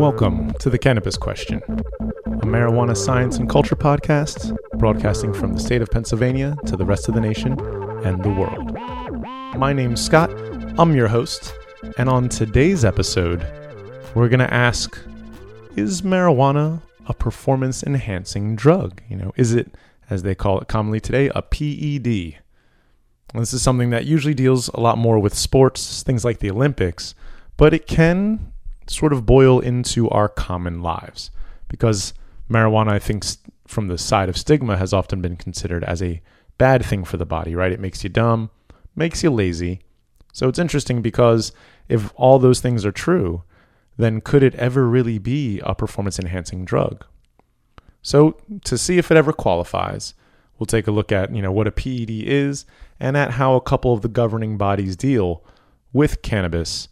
Welcome to the Cannabis Question, a marijuana science and culture podcast broadcasting from the state of Pennsylvania to the rest of the nation and the world. My name's Scott, I'm your host, and on today's episode, we're going to ask Is marijuana a performance enhancing drug? You know, is it, as they call it commonly today, a PED? This is something that usually deals a lot more with sports, things like the Olympics, but it can sort of boil into our common lives because marijuana, I think, from the side of stigma, has often been considered as a bad thing for the body, right? It makes you dumb, makes you lazy. So it's interesting because if all those things are true, then could it ever really be a performance enhancing drug? So to see if it ever qualifies, we'll take a look at, you know, what a PED is and at how a couple of the governing bodies deal with cannabis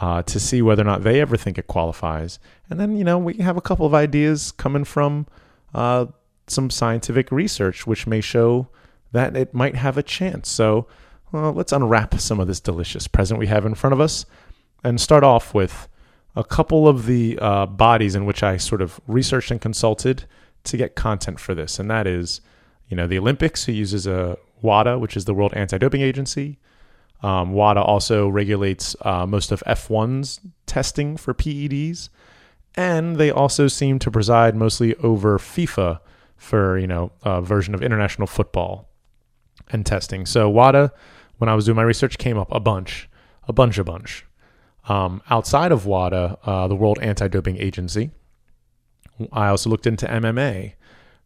uh, to see whether or not they ever think it qualifies. And then, you know, we have a couple of ideas coming from uh, some scientific research, which may show that it might have a chance. So let's unwrap some of this delicious present we have in front of us and start off with a couple of the uh, bodies in which I sort of researched and consulted to get content for this. And that is, you know, the Olympics, who uses a WADA, which is the World Anti Doping Agency. Um, WADA also regulates uh, most of F1's testing for PEDs, and they also seem to preside mostly over FIFA for you know a version of international football and testing. So WADA, when I was doing my research, came up a bunch, a bunch, a bunch. Um, outside of WADA, uh, the World Anti-Doping Agency, I also looked into MMA,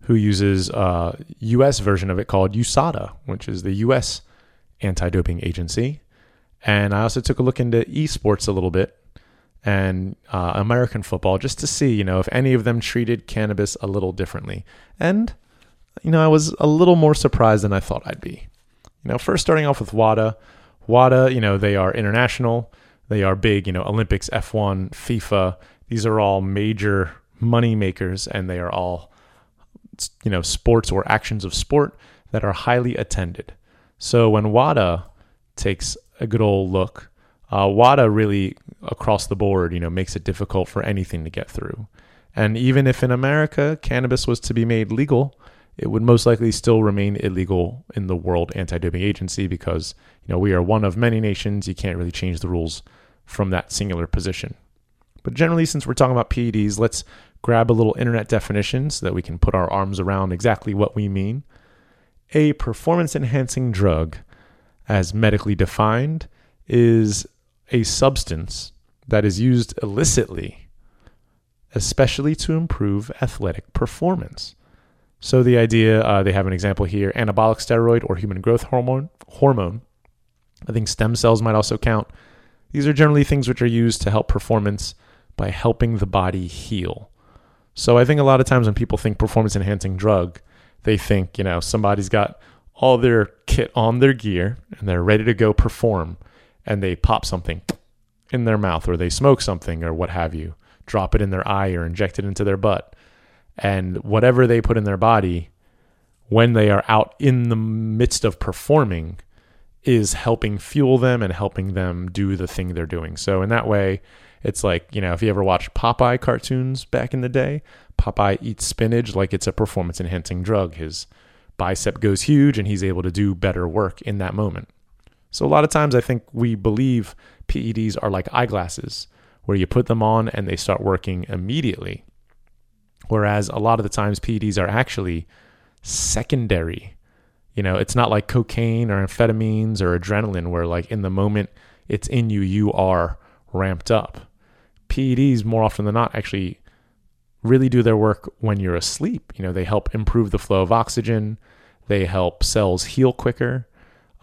who uses a U.S. version of it called USADA, which is the U.S anti doping agency. And I also took a look into esports a little bit and uh, American football just to see, you know, if any of them treated cannabis a little differently. And, you know, I was a little more surprised than I thought I'd be. You know, first starting off with WADA. WADA, you know, they are international. They are big, you know, Olympics, F1, FIFA. These are all major money makers and they are all, you know, sports or actions of sport that are highly attended. So when WADA takes a good old look, uh, WADA really across the board, you know, makes it difficult for anything to get through. And even if in America cannabis was to be made legal, it would most likely still remain illegal in the World Anti-Doping Agency because you know we are one of many nations. You can't really change the rules from that singular position. But generally, since we're talking about PEDs, let's grab a little internet definition so that we can put our arms around exactly what we mean. A performance enhancing drug, as medically defined, is a substance that is used illicitly, especially to improve athletic performance. So the idea, uh, they have an example here: anabolic steroid or human growth hormone. Hormone. I think stem cells might also count. These are generally things which are used to help performance by helping the body heal. So I think a lot of times when people think performance enhancing drug, they think, you know, somebody's got all their kit on their gear and they're ready to go perform and they pop something in their mouth or they smoke something or what have you, drop it in their eye or inject it into their butt. And whatever they put in their body when they are out in the midst of performing is helping fuel them and helping them do the thing they're doing. So in that way, it's like, you know, if you ever watched Popeye cartoons back in the day, Popeye eats spinach like it's a performance enhancing drug. His bicep goes huge and he's able to do better work in that moment. So, a lot of times I think we believe PEDs are like eyeglasses where you put them on and they start working immediately. Whereas a lot of the times PEDs are actually secondary. You know, it's not like cocaine or amphetamines or adrenaline where, like, in the moment it's in you, you are ramped up. PEDs, more often than not, actually really do their work when you're asleep. You know, they help improve the flow of oxygen, they help cells heal quicker,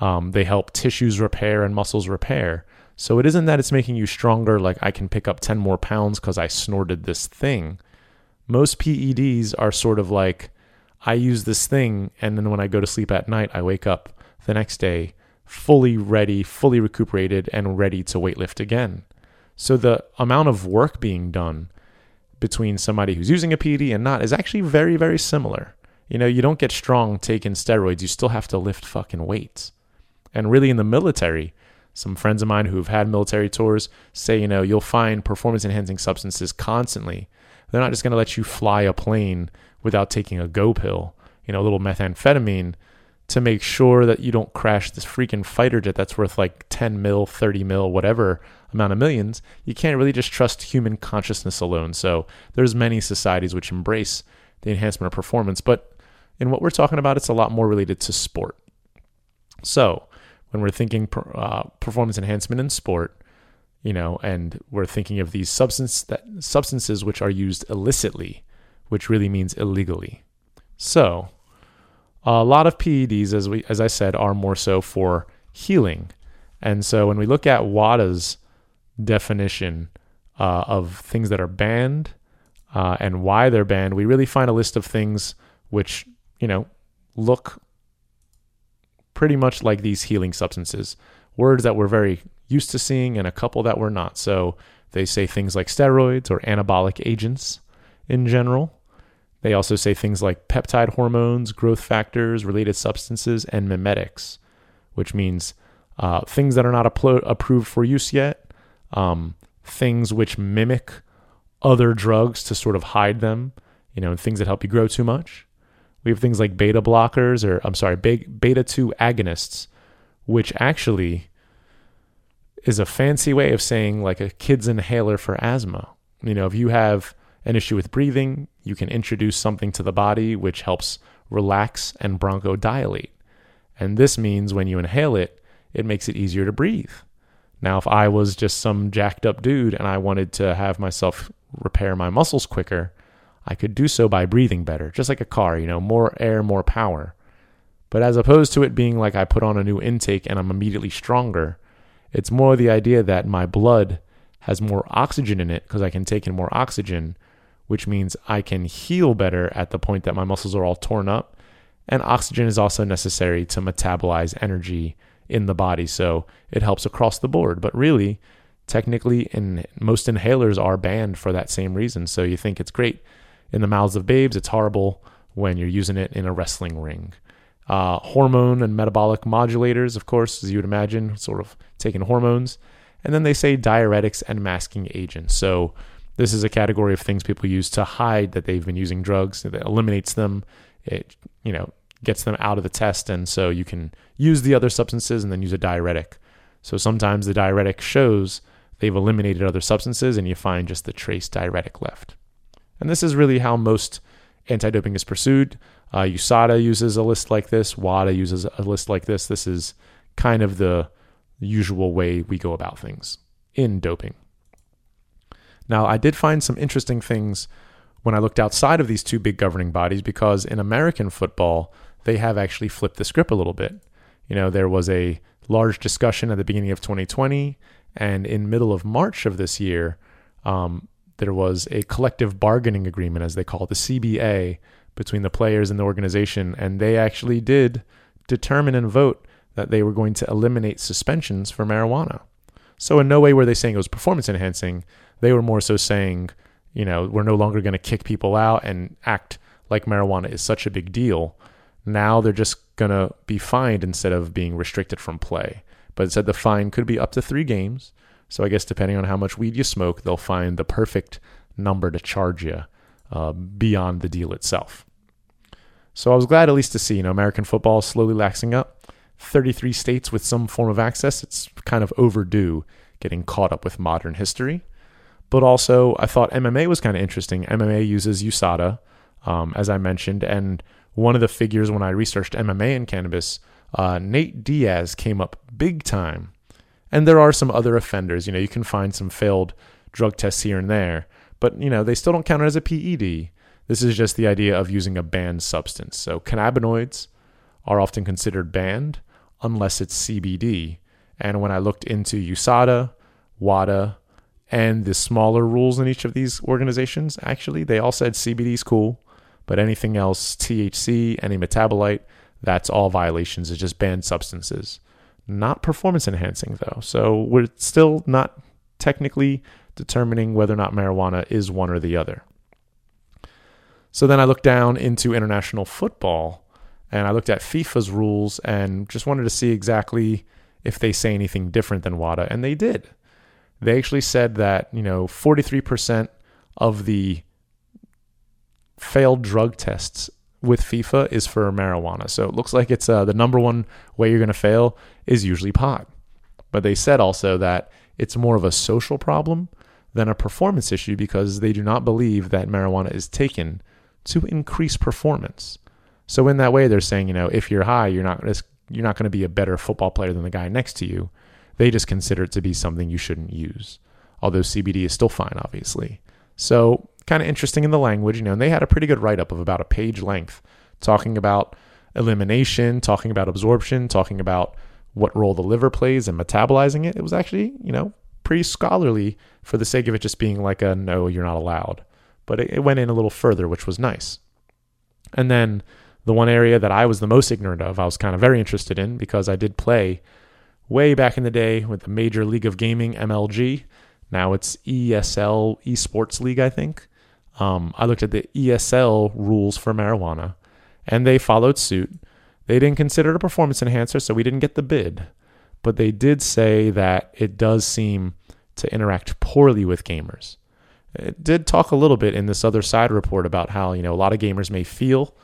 um, they help tissues repair and muscles repair. So it isn't that it's making you stronger, like I can pick up 10 more pounds because I snorted this thing. Most PEDs are sort of like I use this thing, and then when I go to sleep at night, I wake up the next day fully ready, fully recuperated, and ready to weightlift again. So the amount of work being done between somebody who's using a PED and not is actually very, very similar. You know, you don't get strong taking steroids, you still have to lift fucking weights. And really, in the military, some friends of mine who've had military tours say, you know, you'll find performance enhancing substances constantly. They're not just going to let you fly a plane without taking a go pill, you know, a little methamphetamine to make sure that you don't crash this freaking fighter jet that's worth like 10 mil, 30 mil, whatever amount of millions. You can't really just trust human consciousness alone. So there's many societies which embrace the enhancement of performance, but in what we're talking about, it's a lot more related to sport. So when we're thinking uh, performance enhancement in sport, you know, and we're thinking of these substance that substances which are used illicitly, which really means illegally. So, a lot of PEDs, as we as I said, are more so for healing. And so, when we look at WADA's definition uh, of things that are banned uh, and why they're banned, we really find a list of things which you know look pretty much like these healing substances. Words that we're very used to seeing and a couple that we're not. So they say things like steroids or anabolic agents in general. They also say things like peptide hormones, growth factors, related substances, and mimetics, which means uh, things that are not appro- approved for use yet, um, things which mimic other drugs to sort of hide them, you know, and things that help you grow too much. We have things like beta blockers, or I'm sorry, beta 2 agonists, which actually is a fancy way of saying like a kid's inhaler for asthma. You know, if you have an issue with breathing, you can introduce something to the body which helps relax and bronchodilate. And this means when you inhale it, it makes it easier to breathe. Now, if I was just some jacked up dude and I wanted to have myself repair my muscles quicker, I could do so by breathing better, just like a car, you know, more air, more power. But as opposed to it being like I put on a new intake and I'm immediately stronger, it's more the idea that my blood has more oxygen in it because I can take in more oxygen, which means I can heal better at the point that my muscles are all torn up. And oxygen is also necessary to metabolize energy in the body. So it helps across the board. But really, technically, in, most inhalers are banned for that same reason. So you think it's great in the mouths of babes. It's horrible when you're using it in a wrestling ring. Uh, hormone and metabolic modulators, of course, as you would imagine, sort of taking hormones. And then they say diuretics and masking agents. So this is a category of things people use to hide that they've been using drugs. It eliminates them. It, you know, gets them out of the test. And so you can use the other substances and then use a diuretic. So sometimes the diuretic shows they've eliminated other substances and you find just the trace diuretic left. And this is really how most anti doping is pursued. Uh, USADA uses a list like this, WADA uses a list like this. This is kind of the usual way we go about things in doping. Now, I did find some interesting things when I looked outside of these two big governing bodies because in American football, they have actually flipped the script a little bit. You know, there was a large discussion at the beginning of 2020, and in middle of March of this year, um, there was a collective bargaining agreement, as they call it, the CBA, between the players and the organization. And they actually did determine and vote that they were going to eliminate suspensions for marijuana. So, in no way were they saying it was performance enhancing. They were more so saying, you know, we're no longer going to kick people out and act like marijuana is such a big deal. Now they're just going to be fined instead of being restricted from play. But it said the fine could be up to three games. So I guess depending on how much weed you smoke, they'll find the perfect number to charge you uh, beyond the deal itself. So I was glad at least to see, you know, American football slowly laxing up. 33 states with some form of access. It's kind of overdue getting caught up with modern history. But also, I thought MMA was kind of interesting. MMA uses USADA, um, as I mentioned, and one of the figures when I researched MMA and cannabis, uh, Nate Diaz came up big time and there are some other offenders. You know, you can find some failed drug tests here and there, but you know, they still don't count it as a PED. This is just the idea of using a banned substance. So cannabinoids are often considered banned unless it's CBD. And when I looked into USADA, WADA, and the smaller rules in each of these organizations, actually, they all said CBD is cool, but anything else, THC, any metabolite, that's all violations. It's just banned substances. Not performance enhancing, though. So we're still not technically determining whether or not marijuana is one or the other. So then I looked down into international football and I looked at FIFA's rules and just wanted to see exactly if they say anything different than WADA, and they did. They actually said that, you know, 43% of the failed drug tests with FIFA is for marijuana. So it looks like it's uh, the number one way you're going to fail is usually pot. But they said also that it's more of a social problem than a performance issue because they do not believe that marijuana is taken to increase performance. So in that way, they're saying, you know, if you're high, you're not you're not going to be a better football player than the guy next to you. They just consider it to be something you shouldn't use. Although CBD is still fine, obviously. So kind of interesting in the language, you know, and they had a pretty good write up of about a page length talking about elimination, talking about absorption, talking about what role the liver plays in metabolizing it. It was actually, you know, pretty scholarly for the sake of it just being like a no, you're not allowed. But it, it went in a little further, which was nice. And then the one area that I was the most ignorant of, I was kind of very interested in because I did play way back in the day with the Major League of Gaming, MLG. Now it's ESL Esports League, I think. Um, I looked at the ESL rules for marijuana, and they followed suit. They didn't consider it a performance enhancer, so we didn't get the bid. But they did say that it does seem to interact poorly with gamers. It did talk a little bit in this other side report about how, you know, a lot of gamers may feel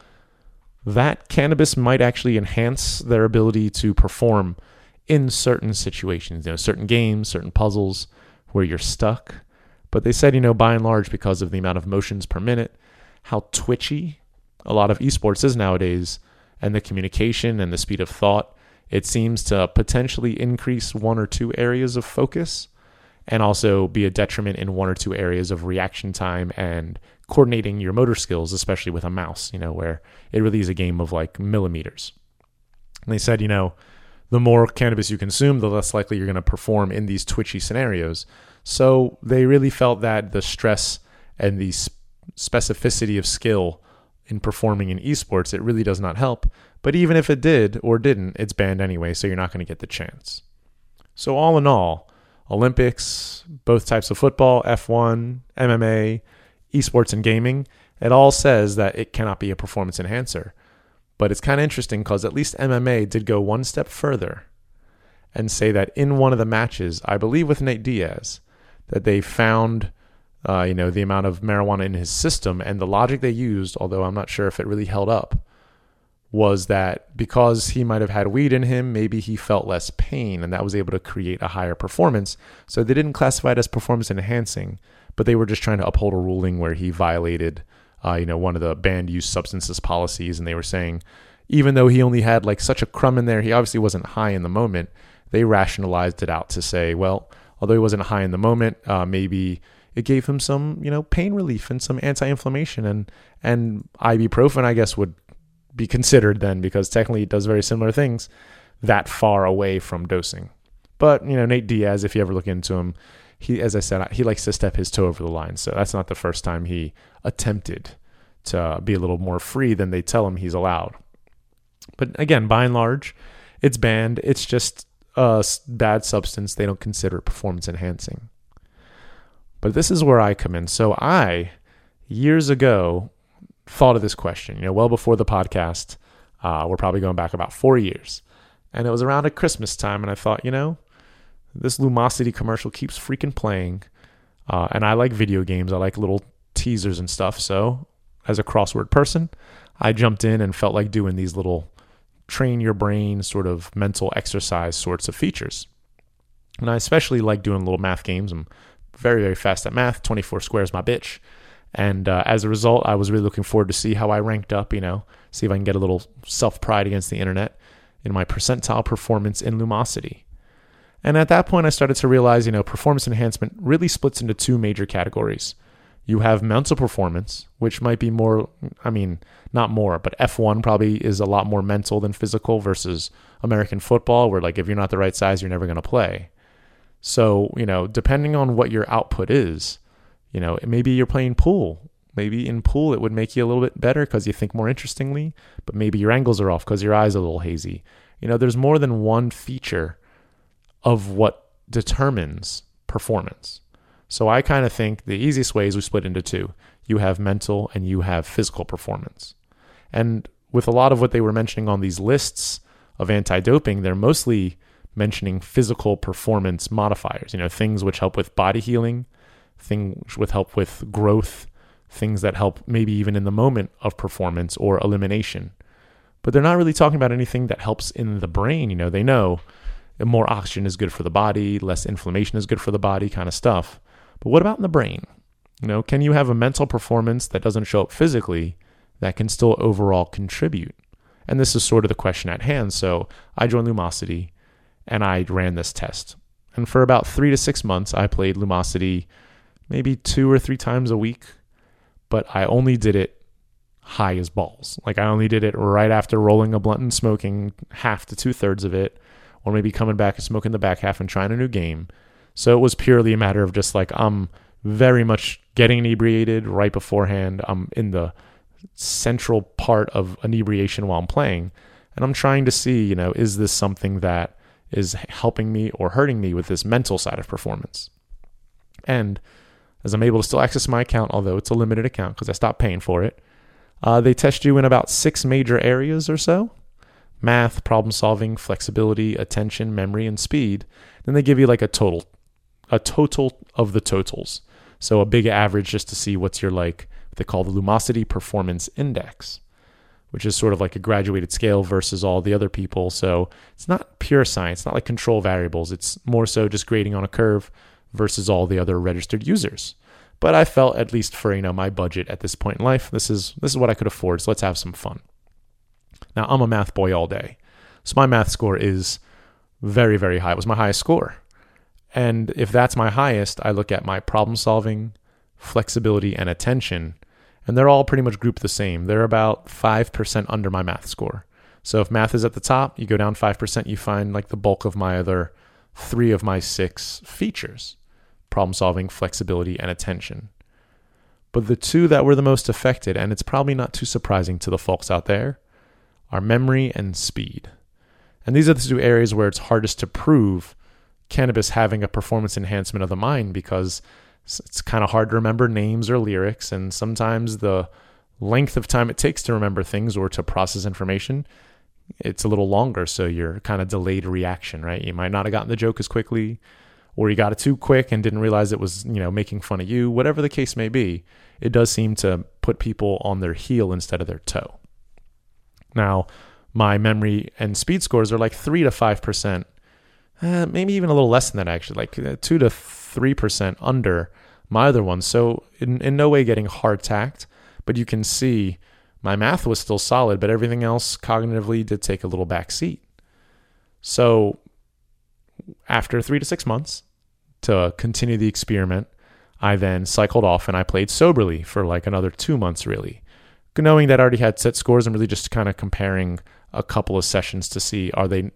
that cannabis might actually enhance their ability to perform in certain situations, you know, certain games, certain puzzles where you're stuck. But they said, you know, by and large, because of the amount of motions per minute, how twitchy a lot of esports is nowadays, and the communication and the speed of thought, it seems to potentially increase one or two areas of focus and also be a detriment in one or two areas of reaction time and coordinating your motor skills, especially with a mouse, you know, where it really is a game of like millimeters. And they said, you know, the more cannabis you consume, the less likely you're going to perform in these twitchy scenarios. So they really felt that the stress and the specificity of skill in performing in esports, it really does not help. But even if it did or didn't, it's banned anyway, so you're not going to get the chance. So, all in all, Olympics, both types of football, F1, MMA, esports, and gaming, it all says that it cannot be a performance enhancer. But it's kind of interesting because at least MMA did go one step further and say that in one of the matches, I believe with Nate Diaz, that they found, uh, you know, the amount of marijuana in his system and the logic they used, although I'm not sure if it really held up, was that because he might have had weed in him, maybe he felt less pain and that was able to create a higher performance. So they didn't classify it as performance enhancing, but they were just trying to uphold a ruling where he violated uh, you know, one of the banned use substances policies, and they were saying even though he only had like such a crumb in there, he obviously wasn't high in the moment. They rationalized it out to say, well, although he wasn't high in the moment, uh, maybe it gave him some, you know, pain relief and some anti-inflammation, and and ibuprofen, I guess, would be considered then because technically it does very similar things that far away from dosing. But you know, Nate Diaz, if you ever look into him, he, as I said, he likes to step his toe over the line. So that's not the first time he attempted to be a little more free than they tell him he's allowed. But again, by and large, it's banned. It's just a bad substance. They don't consider it performance enhancing. But this is where I come in. So I, years ago, thought of this question, you know, well before the podcast. Uh, we're probably going back about four years. And it was around at Christmas time, and I thought, you know, this Lumosity commercial keeps freaking playing. Uh, and I like video games. I like little teasers and stuff. So, as a crossword person, I jumped in and felt like doing these little train your brain sort of mental exercise sorts of features. And I especially like doing little math games. I'm very, very fast at math. 24 squares, my bitch. And uh, as a result, I was really looking forward to see how I ranked up, you know, see if I can get a little self pride against the internet in my percentile performance in Lumosity. And at that point, I started to realize, you know, performance enhancement really splits into two major categories. You have mental performance, which might be more, I mean, not more, but F1 probably is a lot more mental than physical versus American football, where like if you're not the right size, you're never going to play. So, you know, depending on what your output is, you know, maybe you're playing pool. Maybe in pool it would make you a little bit better because you think more interestingly, but maybe your angles are off because your eyes are a little hazy. You know, there's more than one feature of what determines performance. So I kind of think the easiest way is we split into two. You have mental and you have physical performance. And with a lot of what they were mentioning on these lists of anti doping, they're mostly mentioning physical performance modifiers, you know, things which help with body healing, things which help with growth, things that help maybe even in the moment of performance or elimination. But they're not really talking about anything that helps in the brain. You know, they know more oxygen is good for the body, less inflammation is good for the body, kind of stuff. But what about in the brain? You know, can you have a mental performance that doesn't show up physically that can still overall contribute? And this is sort of the question at hand. So I joined Lumosity and I ran this test. And for about three to six months, I played Lumosity maybe two or three times a week, but I only did it high as balls. Like I only did it right after rolling a blunt and smoking half to two thirds of it, or maybe coming back and smoking the back half and trying a new game. So it was purely a matter of just like I'm very much getting inebriated right beforehand. I'm in the central part of inebriation while I'm playing, and I'm trying to see, you know, is this something that is helping me or hurting me with this mental side of performance? And as I'm able to still access my account, although it's a limited account because I stopped paying for it, uh, they test you in about six major areas or so math, problem solving, flexibility, attention, memory, and speed. Then they give you like a total, a total of the totals. So a big average just to see what's your like, what they call the Lumosity Performance Index, which is sort of like a graduated scale versus all the other people. So it's not pure science, not like control variables. It's more so just grading on a curve versus all the other registered users. But I felt at least for you know my budget at this point in life, this is this is what I could afford. So let's have some fun. Now I'm a math boy all day, so my math score is very very high. It was my highest score, and if that's my highest, I look at my problem solving, flexibility, and attention, and they're all pretty much grouped the same. They're about five percent under my math score. So if math is at the top, you go down five percent, you find like the bulk of my other three of my six features problem solving, flexibility, and attention. But the two that were the most affected, and it's probably not too surprising to the folks out there, are memory and speed. And these are the two areas where it's hardest to prove cannabis having a performance enhancement of the mind because it's kind of hard to remember names or lyrics. And sometimes the length of time it takes to remember things or to process information it's a little longer so you're kind of delayed reaction right you might not have gotten the joke as quickly or you got it too quick and didn't realize it was, you know, making fun of you, whatever the case may be, it does seem to put people on their heel instead of their toe. Now, my memory and speed scores are like 3 to 5%, uh, maybe even a little less than that actually, like uh, 2 to 3% under my other ones. So, in, in no way getting hard tacked, but you can see my math was still solid, but everything else cognitively did take a little back seat. So, after three to six months, to continue the experiment, I then cycled off and I played soberly for like another two months, really. Knowing that I already had set scores and really just kind of comparing a couple of sessions to see are they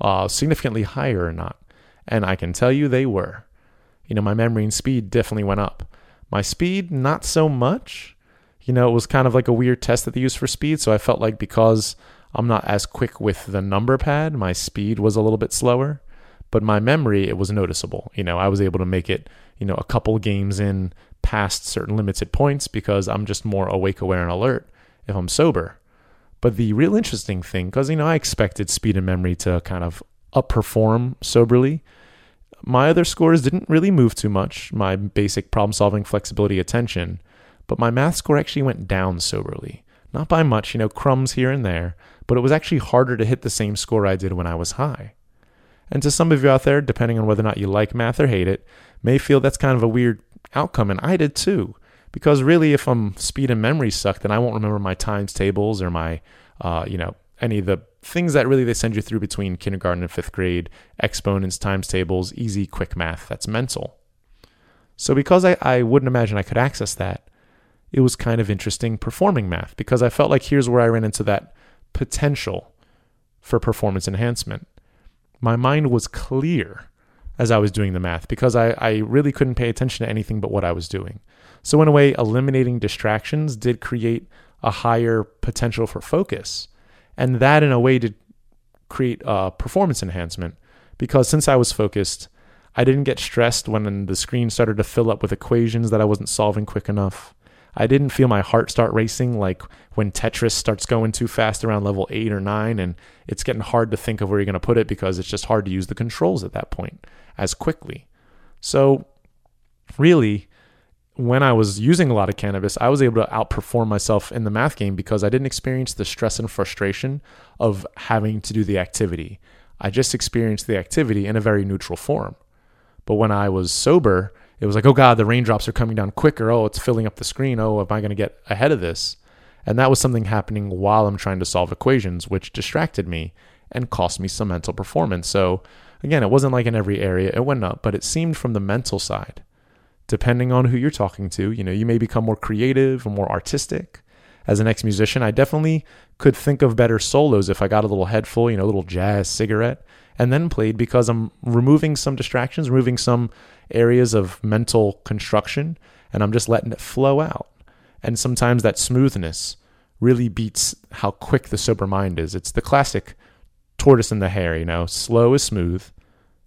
uh, significantly higher or not. And I can tell you they were. You know, my memory and speed definitely went up. My speed, not so much. You know, it was kind of like a weird test that they used for speed. So I felt like because I'm not as quick with the number pad, my speed was a little bit slower but my memory it was noticeable. You know, I was able to make it, you know, a couple games in past certain limited points because I'm just more awake, aware, and alert if I'm sober. But the real interesting thing, because you know, I expected speed and memory to kind of upperform soberly. My other scores didn't really move too much. My basic problem solving, flexibility, attention, but my math score actually went down soberly. Not by much, you know, crumbs here and there, but it was actually harder to hit the same score I did when I was high. And to some of you out there, depending on whether or not you like math or hate it, may feel that's kind of a weird outcome. And I did too. Because really, if I'm speed and memory suck, then I won't remember my times tables or my, uh, you know, any of the things that really they send you through between kindergarten and fifth grade, exponents, times tables, easy, quick math. That's mental. So because I, I wouldn't imagine I could access that, it was kind of interesting performing math because I felt like here's where I ran into that potential for performance enhancement my mind was clear as I was doing the math because I, I really couldn't pay attention to anything but what I was doing. So, in a way, eliminating distractions did create a higher potential for focus. And that, in a way, did create a performance enhancement because since I was focused, I didn't get stressed when the screen started to fill up with equations that I wasn't solving quick enough. I didn't feel my heart start racing like when Tetris starts going too fast around level eight or nine, and it's getting hard to think of where you're going to put it because it's just hard to use the controls at that point as quickly. So, really, when I was using a lot of cannabis, I was able to outperform myself in the math game because I didn't experience the stress and frustration of having to do the activity. I just experienced the activity in a very neutral form. But when I was sober, it was like, oh God, the raindrops are coming down quicker. Oh, it's filling up the screen. Oh, am I going to get ahead of this? And that was something happening while I'm trying to solve equations, which distracted me and cost me some mental performance. So, again, it wasn't like in every area it went up, but it seemed from the mental side. Depending on who you're talking to, you know, you may become more creative or more artistic. As an ex musician, I definitely could think of better solos if I got a little head full, you know, a little jazz cigarette, and then played because I'm removing some distractions, removing some areas of mental construction, and I'm just letting it flow out. And sometimes that smoothness really beats how quick the sober mind is. It's the classic tortoise and the hare, you know, slow is smooth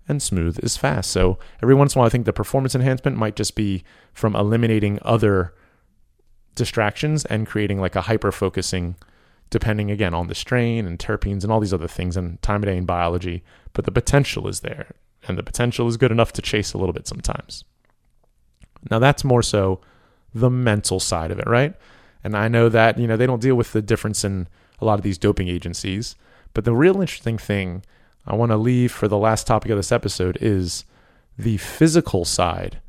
and smooth is fast. So every once in a while, I think the performance enhancement might just be from eliminating other distractions and creating like a hyper focusing, depending again on the strain and terpenes and all these other things and time of day and biology. But the potential is there and the potential is good enough to chase a little bit sometimes. Now that's more so the mental side of it, right? And I know that, you know, they don't deal with the difference in a lot of these doping agencies, but the real interesting thing I want to leave for the last topic of this episode is the physical side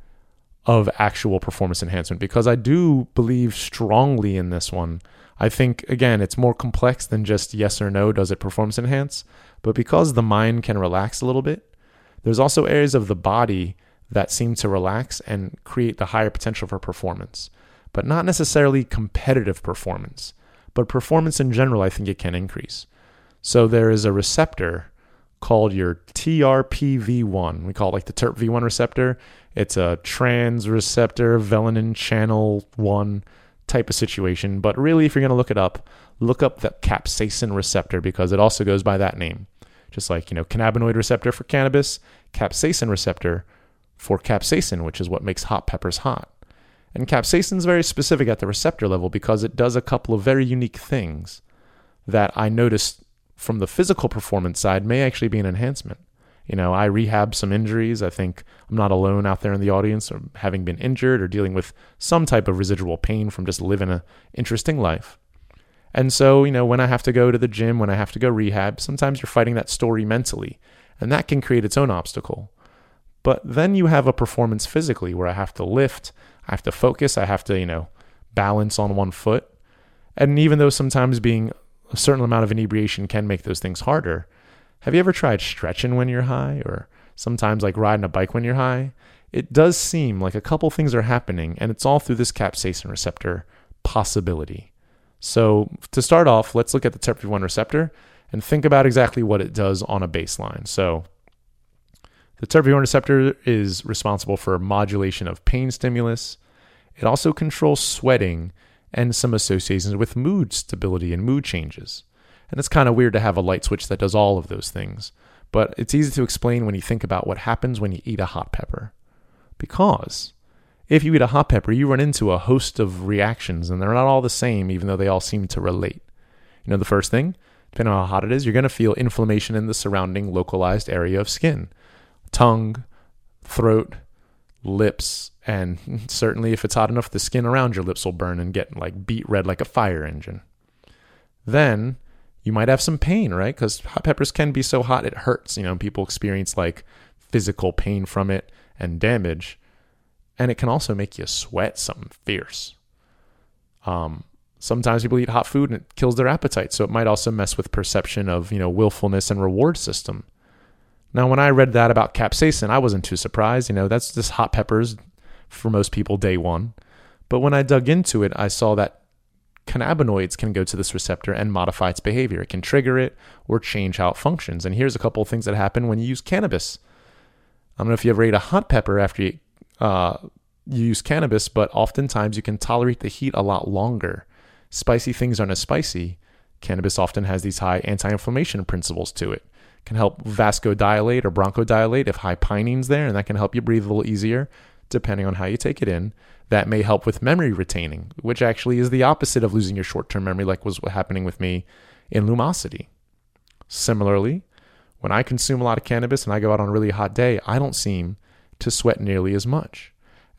of actual performance enhancement because I do believe strongly in this one. I think, again, it's more complex than just yes or no, does it performance enhance? But because the mind can relax a little bit, there's also areas of the body that seem to relax and create the higher potential for performance, but not necessarily competitive performance, but performance in general, I think it can increase. So there is a receptor called your TRPV1. We call it like the TRPV1 receptor. It's a trans receptor venanin channel 1 type of situation. But really, if you're going to look it up, look up the capsaicin receptor because it also goes by that name just like, you know, cannabinoid receptor for cannabis, capsaicin receptor for capsaicin, which is what makes hot peppers hot. And capsaicin is very specific at the receptor level because it does a couple of very unique things that I noticed from the physical performance side may actually be an enhancement. You know, I rehab some injuries. I think I'm not alone out there in the audience or having been injured or dealing with some type of residual pain from just living an interesting life. And so, you know, when I have to go to the gym, when I have to go rehab, sometimes you're fighting that story mentally, and that can create its own obstacle. But then you have a performance physically where I have to lift, I have to focus, I have to, you know, balance on one foot. And even though sometimes being a certain amount of inebriation can make those things harder, have you ever tried stretching when you're high or sometimes like riding a bike when you're high? It does seem like a couple things are happening, and it's all through this capsaicin receptor possibility. So to start off, let's look at the TRPV1 receptor and think about exactly what it does on a baseline. So the TRPV1 receptor is responsible for modulation of pain stimulus. It also controls sweating and some associations with mood stability and mood changes. And it's kind of weird to have a light switch that does all of those things. But it's easy to explain when you think about what happens when you eat a hot pepper. Because if you eat a hot pepper, you run into a host of reactions, and they're not all the same, even though they all seem to relate. You know, the first thing, depending on how hot it is, you're going to feel inflammation in the surrounding localized area of skin tongue, throat, lips, and certainly if it's hot enough, the skin around your lips will burn and get like beat red like a fire engine. Then you might have some pain, right? Because hot peppers can be so hot it hurts. You know, people experience like physical pain from it and damage and it can also make you sweat something fierce. Um, sometimes people eat hot food and it kills their appetite, so it might also mess with perception of you know willfulness and reward system. Now, when I read that about capsaicin, I wasn't too surprised. You know, that's just hot peppers for most people day one. But when I dug into it, I saw that cannabinoids can go to this receptor and modify its behavior. It can trigger it or change how it functions. And here's a couple of things that happen when you use cannabis. I don't know if you ever ate a hot pepper after you uh, you use cannabis, but oftentimes you can tolerate the heat a lot longer. Spicy things aren't as spicy. Cannabis often has these high anti inflammation principles to it. Can help vasodilate or bronchodilate if high pinene's there, and that can help you breathe a little easier depending on how you take it in. that may help with memory retaining, which actually is the opposite of losing your short term memory, like was happening with me in Lumosity. Similarly, when I consume a lot of cannabis and I go out on a really hot day, I don't seem to sweat nearly as much.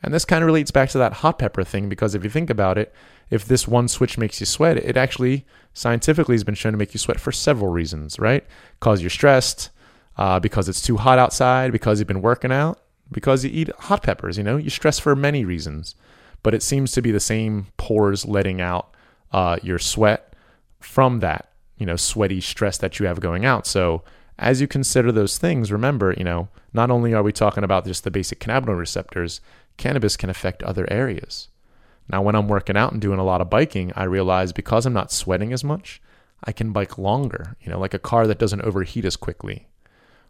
And this kind of relates back to that hot pepper thing because if you think about it, if this one switch makes you sweat, it actually scientifically has been shown to make you sweat for several reasons, right? Because you're stressed, uh, because it's too hot outside, because you've been working out, because you eat hot peppers, you know, you stress for many reasons. But it seems to be the same pores letting out uh, your sweat from that, you know, sweaty stress that you have going out. So as you consider those things, remember, you know, not only are we talking about just the basic cannabinoid receptors, cannabis can affect other areas. Now, when I'm working out and doing a lot of biking, I realize because I'm not sweating as much, I can bike longer, you know, like a car that doesn't overheat as quickly.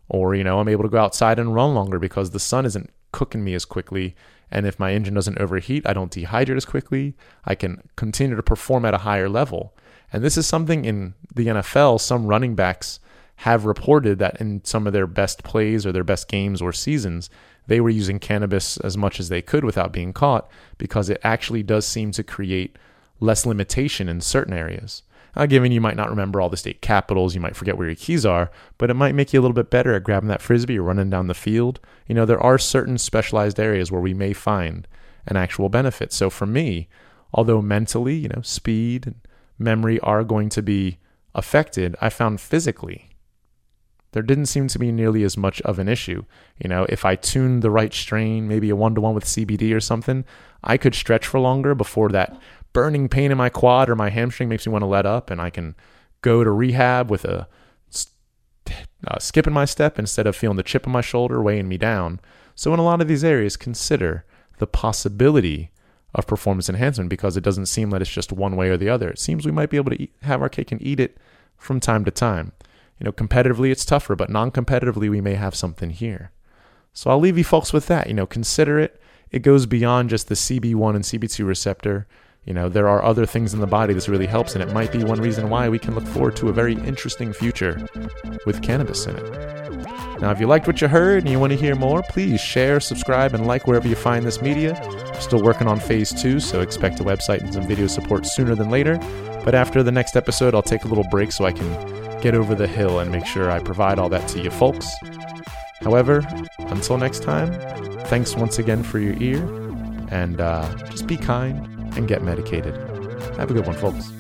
Or, you know, I'm able to go outside and run longer because the sun isn't cooking me as quickly. And if my engine doesn't overheat, I don't dehydrate as quickly. I can continue to perform at a higher level. And this is something in the NFL, some running backs have reported that in some of their best plays or their best games or seasons, they were using cannabis as much as they could without being caught because it actually does seem to create less limitation in certain areas. Uh, given you might not remember all the state capitals, you might forget where your keys are, but it might make you a little bit better at grabbing that frisbee or running down the field. You know, there are certain specialized areas where we may find an actual benefit. So for me, although mentally, you know, speed and memory are going to be affected, I found physically there didn't seem to be nearly as much of an issue. You know, if I tuned the right strain, maybe a one to one with CBD or something, I could stretch for longer before that burning pain in my quad or my hamstring makes me want to let up, and I can go to rehab with a uh, skip in my step instead of feeling the chip on my shoulder weighing me down. So, in a lot of these areas, consider the possibility of performance enhancement because it doesn't seem that it's just one way or the other. It seems we might be able to eat, have our cake and eat it from time to time. You know, competitively it's tougher, but non competitively we may have something here. So I'll leave you folks with that. You know, consider it. It goes beyond just the CB1 and CB2 receptor. You know, there are other things in the body this really helps, and it might be one reason why we can look forward to a very interesting future with cannabis in it. Now, if you liked what you heard and you want to hear more, please share, subscribe, and like wherever you find this media. I'm still working on phase two, so expect a website and some video support sooner than later. But after the next episode, I'll take a little break so I can get over the hill and make sure I provide all that to you folks. However, until next time, thanks once again for your ear, and uh, just be kind and get medicated. Have a good one, folks.